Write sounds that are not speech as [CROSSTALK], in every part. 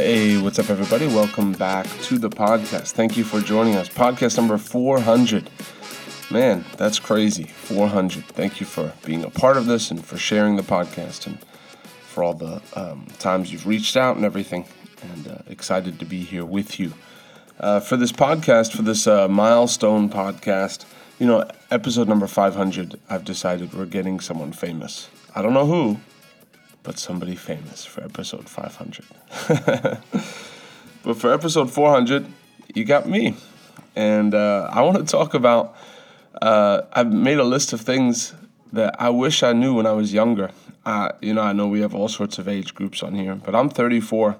Hey, what's up, everybody? Welcome back to the podcast. Thank you for joining us. Podcast number 400. Man, that's crazy. 400. Thank you for being a part of this and for sharing the podcast and for all the um, times you've reached out and everything. And uh, excited to be here with you. Uh, for this podcast, for this uh, milestone podcast, you know, episode number 500, I've decided we're getting someone famous. I don't know who, but somebody famous for episode 500. [LAUGHS] but for episode 400, you got me. And uh, I want to talk about, uh, I've made a list of things that I wish I knew when I was younger. You know, I know we have all sorts of age groups on here, but I'm 34,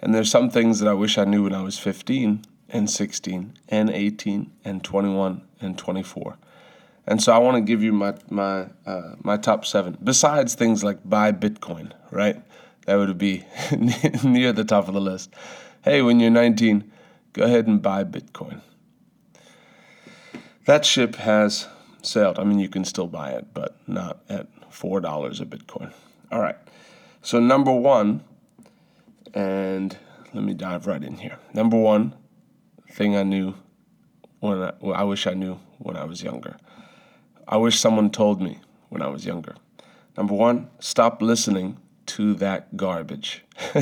and there's some things that I wish I knew when I was 15 and 16 and 18 and 21 and 24. And so I want to give you my my uh, my top seven. Besides things like buy Bitcoin, right? That would be [LAUGHS] near the top of the list. Hey, when you're 19, go ahead and buy Bitcoin. That ship has sailed. I mean, you can still buy it, but not at four dollars a Bitcoin. All right. So number one, and let me dive right in here. Number one thing I knew when I, well, I wish I knew when I was younger I wish someone told me when I was younger. Number one, stop listening to that garbage. [LAUGHS]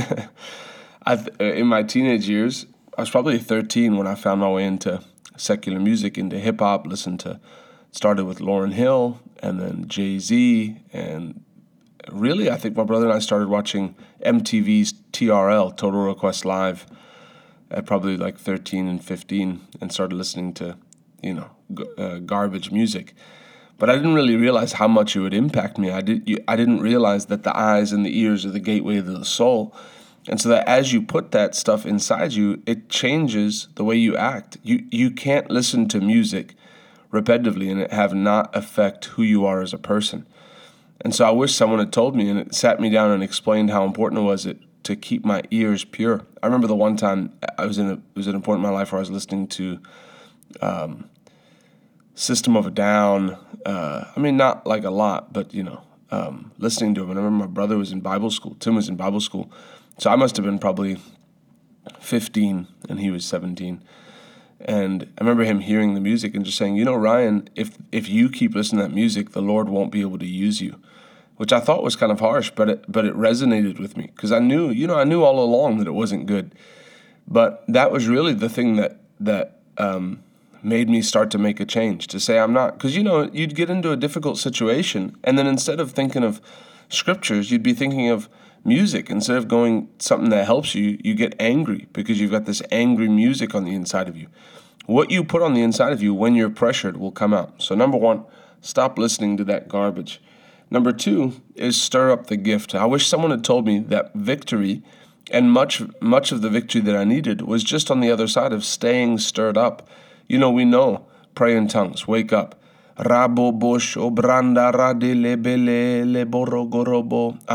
I, in my teenage years, I was probably 13 when I found my way into secular music, into hip hop. Listened to, started with Lauryn Hill, and then Jay Z, and really, I think my brother and I started watching MTV's TRL, Total Request Live, at probably like 13 and 15, and started listening to, you know, uh, garbage music but I didn't really realize how much it would impact me. I did. I didn't realize that the eyes and the ears are the gateway to the soul, and so that as you put that stuff inside you, it changes the way you act. You you can't listen to music repetitively and it have not affect who you are as a person. And so I wish someone had told me and it sat me down and explained how important it was it to keep my ears pure. I remember the one time I was in a, it was an important in my life where I was listening to um, System of a Down. Uh, I mean, not like a lot, but you know, um, listening to him. And I remember my brother was in Bible school. Tim was in Bible school, so I must have been probably 15, and he was 17. And I remember him hearing the music and just saying, you know, Ryan, if if you keep listening to that music, the Lord won't be able to use you, which I thought was kind of harsh, but it but it resonated with me because I knew, you know, I knew all along that it wasn't good, but that was really the thing that that um, made me start to make a change to say I'm not. Because, you know, you'd get into a difficult situation, and then instead of thinking of scriptures, you'd be thinking of music. Instead of going something that helps you, you get angry because you've got this angry music on the inside of you. What you put on the inside of you when you're pressured will come out. So, number one, stop listening to that garbage. Number two is stir up the gift. I wish someone had told me that victory and much much of the victory that I needed was just on the other side of staying stirred up you know, we know pray in tongues, wake up. I'm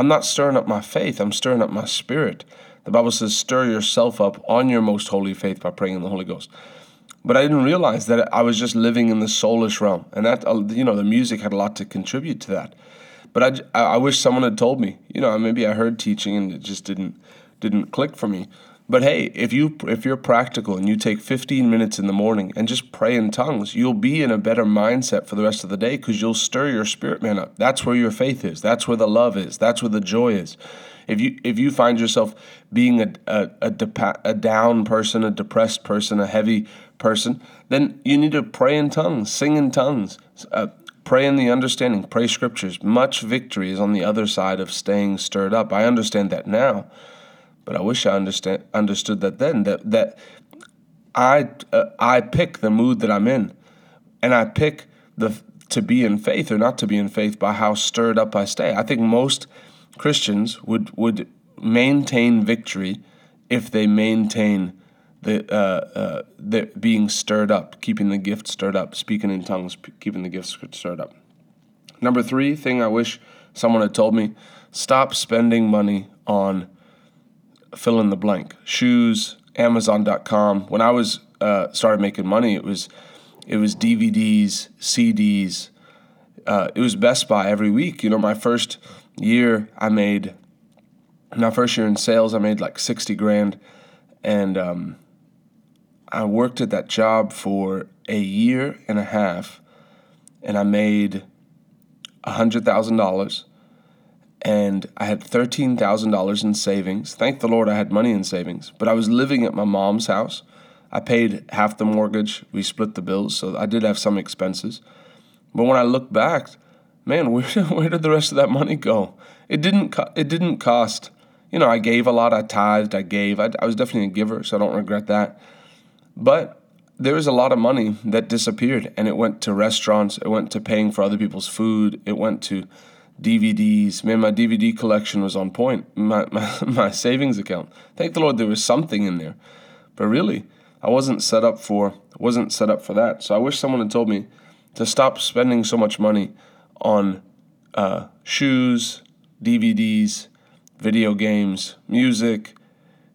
not stirring up my faith, I'm stirring up my spirit. The Bible says, stir yourself up on your most holy faith by praying in the Holy Ghost. But I didn't realize that I was just living in the soulish realm. And that, uh, you know, the music had a lot to contribute to that. But I, I wish someone had told me, you know, maybe I heard teaching and it just didn't, didn't click for me. But hey, if you if you're practical and you take 15 minutes in the morning and just pray in tongues, you'll be in a better mindset for the rest of the day because you'll stir your spirit man up. That's where your faith is. That's where the love is. That's where the joy is. If you if you find yourself being a a, a, depa- a down person, a depressed person, a heavy person, then you need to pray in tongues, sing in tongues. Uh, pray in the understanding, pray scriptures. Much victory is on the other side of staying stirred up. I understand that now. But I wish I understand understood that then that that I uh, I pick the mood that I'm in, and I pick the to be in faith or not to be in faith by how stirred up I stay. I think most Christians would would maintain victory if they maintain the uh, uh, the being stirred up, keeping the gift stirred up, speaking in tongues, keeping the gifts stirred up. Number three thing I wish someone had told me: stop spending money on fill in the blank. Shoes, Amazon.com. When I was uh, started making money, it was it was DVDs, CDs. Uh, it was Best Buy every week. You know, my first year, I made my first year in sales, I made like 60 grand. And um, I worked at that job for a year and a half. And I made $100,000. And I had $13,000 in savings. Thank the Lord I had money in savings. But I was living at my mom's house. I paid half the mortgage. We split the bills. So I did have some expenses. But when I look back, man, [LAUGHS] where, where did the rest of that money go? It didn't. It didn't cost. You know, I gave a lot. I tithed. I gave. I, I was definitely a giver, so I don't regret that. But there was a lot of money that disappeared, and it went to restaurants. It went to paying for other people's food. It went to DVDs. Man, my DVD collection was on point. My, [LAUGHS] my, my savings account. Thank the Lord there was something in there. But really, I wasn't set up for wasn't set up for that. So I wish someone had told me to stop spending so much money on uh, shoes, DVDs, video games, music,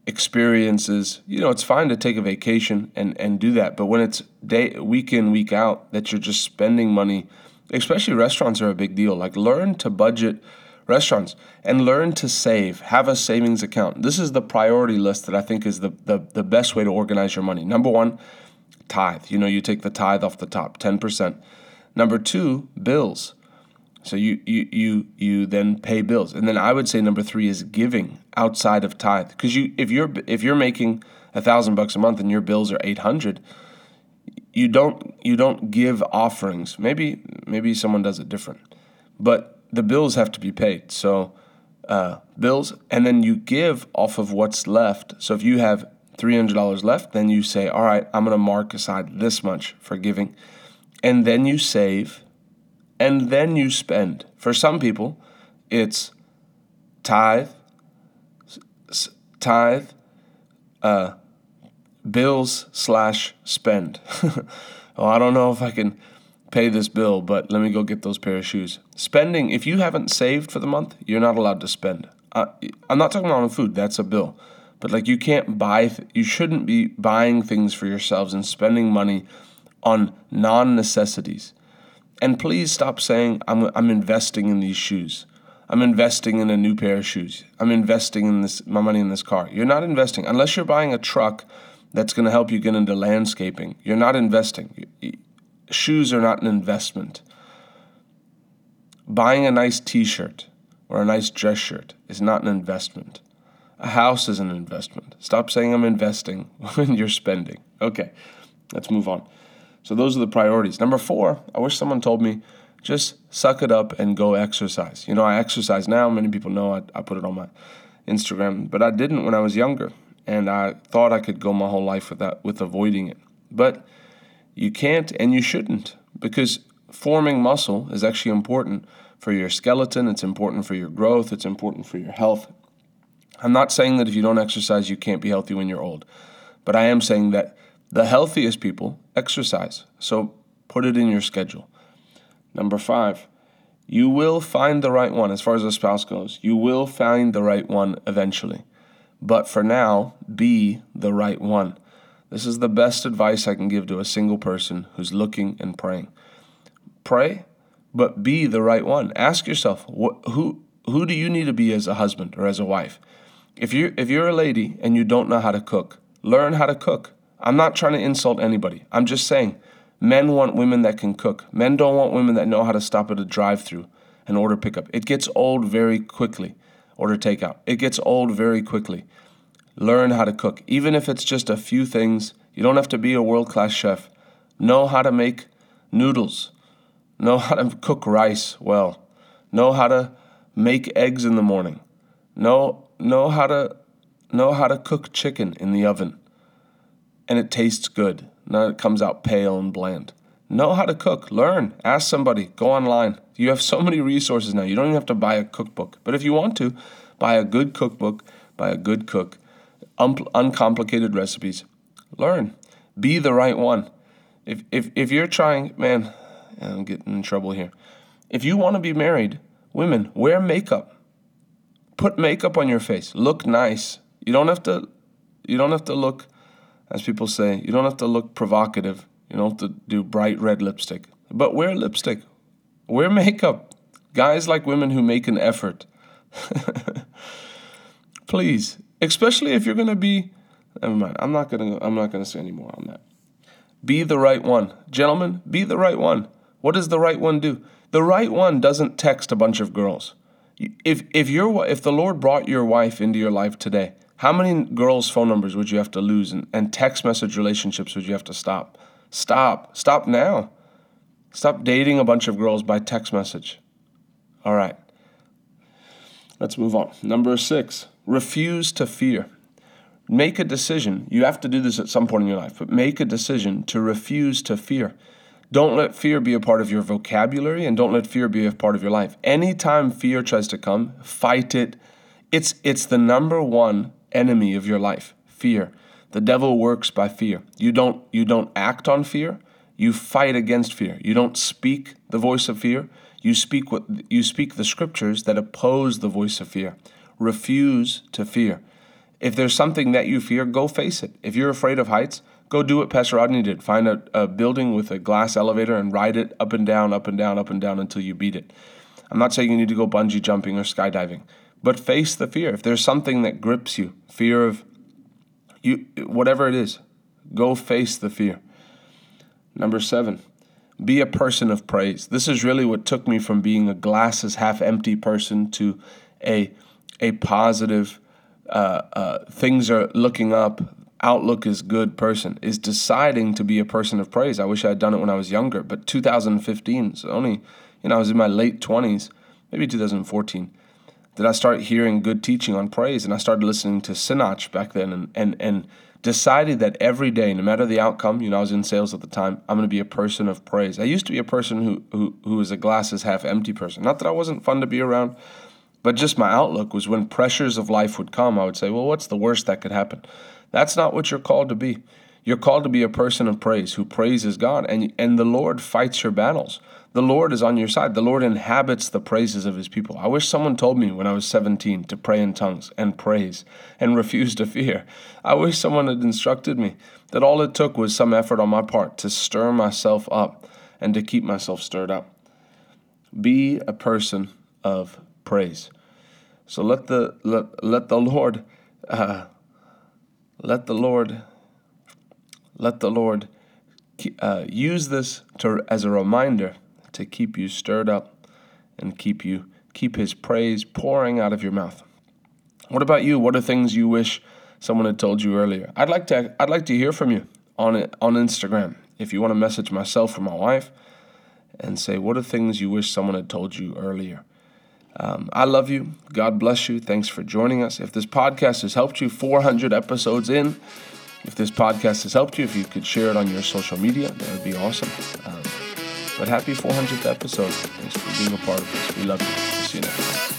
experiences. You know, it's fine to take a vacation and, and do that, but when it's day week in, week out, that you're just spending money, especially restaurants are a big deal. Like learn to budget restaurants and learn to save. Have a savings account. This is the priority list that I think is the, the, the best way to organize your money. Number one, tithe. You know, you take the tithe off the top, 10%. Number two, bills. So you you you you then pay bills, and then I would say number three is giving outside of tithe, because you if you're if you're making a thousand bucks a month and your bills are eight hundred, you don't you don't give offerings. Maybe maybe someone does it different, but the bills have to be paid. So uh, bills, and then you give off of what's left. So if you have three hundred dollars left, then you say, all right, I'm going to mark aside this much for giving, and then you save and then you spend. For some people, it's tithe, tithe, uh, bills slash spend. [LAUGHS] oh, I don't know if I can pay this bill, but let me go get those pair of shoes. Spending, if you haven't saved for the month, you're not allowed to spend. Uh, I'm not talking about on food, that's a bill. But like you can't buy, th- you shouldn't be buying things for yourselves and spending money on non necessities. And please stop saying, I'm, I'm investing in these shoes. I'm investing in a new pair of shoes. I'm investing in this my money in this car. You're not investing unless you're buying a truck that's going to help you get into landscaping. You're not investing. Shoes are not an investment. Buying a nice t-shirt or a nice dress shirt is not an investment. A house is an investment. Stop saying I'm investing [LAUGHS] when you're spending. Okay. Let's move on. So those are the priorities. Number four, I wish someone told me just suck it up and go exercise. You know, I exercise now. Many people know I, I put it on my Instagram, but I didn't when I was younger. And I thought I could go my whole life with that, with avoiding it. But you can't and you shouldn't because forming muscle is actually important for your skeleton, it's important for your growth, it's important for your health. I'm not saying that if you don't exercise, you can't be healthy when you're old, but I am saying that the healthiest people exercise, so put it in your schedule. Number five, you will find the right one as far as a spouse goes. You will find the right one eventually. But for now, be the right one. This is the best advice I can give to a single person who's looking and praying. Pray, but be the right one. Ask yourself, who who do you need to be as a husband or as a wife? If you if you're a lady and you don't know how to cook, learn how to cook. I'm not trying to insult anybody. I'm just saying men want women that can cook. Men don't want women that know how to stop at a drive through and order pickup. It gets old very quickly. Order takeout. It gets old very quickly. Learn how to cook. Even if it's just a few things, you don't have to be a world class chef. Know how to make noodles. Know how to cook rice well. Know how to make eggs in the morning. Know know how to know how to cook chicken in the oven and it tastes good. Not it comes out pale and bland. Know how to cook. Learn. Ask somebody. Go online. You have so many resources now. You don't even have to buy a cookbook. But if you want to, buy a good cookbook, buy a good cook, un- uncomplicated recipes. Learn. Be the right one. If, if, if you're trying, man, I'm getting in trouble here. If you want to be married, women, wear makeup. Put makeup on your face. Look nice. You don't have to you don't have to look as people say, you don't have to look provocative. You have to do bright red lipstick. But wear lipstick. Wear makeup. Guys like women who make an effort. [LAUGHS] Please, especially if you're going to be. Never mind. I'm not gonna. I'm not gonna say any more on that. Be the right one, gentlemen. Be the right one. What does the right one do? The right one doesn't text a bunch of girls. If if your if the Lord brought your wife into your life today, how many girls' phone numbers would you have to lose and, and text message relationships would you have to stop? Stop. Stop now. Stop dating a bunch of girls by text message. All right. Let's move on. Number six, refuse to fear. Make a decision. You have to do this at some point in your life, but make a decision to refuse to fear. Don't let fear be a part of your vocabulary and don't let fear be a part of your life. Anytime fear tries to come, fight it. It's, it's the number one enemy of your life fear. The devil works by fear. You don't, you don't act on fear, you fight against fear. You don't speak the voice of fear, you speak, what, you speak the scriptures that oppose the voice of fear. Refuse to fear. If there's something that you fear, go face it. If you're afraid of heights, go do what Pastor Rodney did. Find a, a building with a glass elevator and ride it up and down, up and down, up and down until you beat it. I'm not saying you need to go bungee jumping or skydiving, but face the fear. If there's something that grips you, fear of you, whatever it is, go face the fear. Number seven, be a person of praise. This is really what took me from being a glasses half empty person to a a positive uh, uh, things are looking up, outlook is good person, is deciding to be a person of praise. I wish I had done it when I was younger, but 2015, so only, you know, I was in my late 20s, maybe 2014, did I start hearing good teaching on praise. And I started listening to Sinach back then and, and, and decided that every day, no matter the outcome, you know, I was in sales at the time, I'm going to be a person of praise. I used to be a person who, who, who was a glasses half empty person. Not that I wasn't fun to be around, but just my outlook was when pressures of life would come, I would say, well, what's the worst that could happen? That's not what you're called to be. You're called to be a person of praise who praises God, and, and the Lord fights your battles. The Lord is on your side. The Lord inhabits the praises of his people. I wish someone told me when I was 17 to pray in tongues and praise and [LAUGHS] refuse to fear. I wish someone had instructed me that all it took was some effort on my part to stir myself up and to keep myself stirred up. Be a person of praise. So let the let, let the Lord uh, let the Lord let the Lord uh, use this to as a reminder to keep you stirred up and keep you keep His praise pouring out of your mouth. What about you? What are things you wish someone had told you earlier? I'd like to I'd like to hear from you on it on Instagram. If you want to message myself or my wife and say what are things you wish someone had told you earlier. Um, I love you. God bless you. Thanks for joining us. If this podcast has helped you, 400 episodes in, if this podcast has helped you, if you could share it on your social media, that would be awesome. Um, but happy 400th episode. Thanks for being a part of this. We love you. See you next time.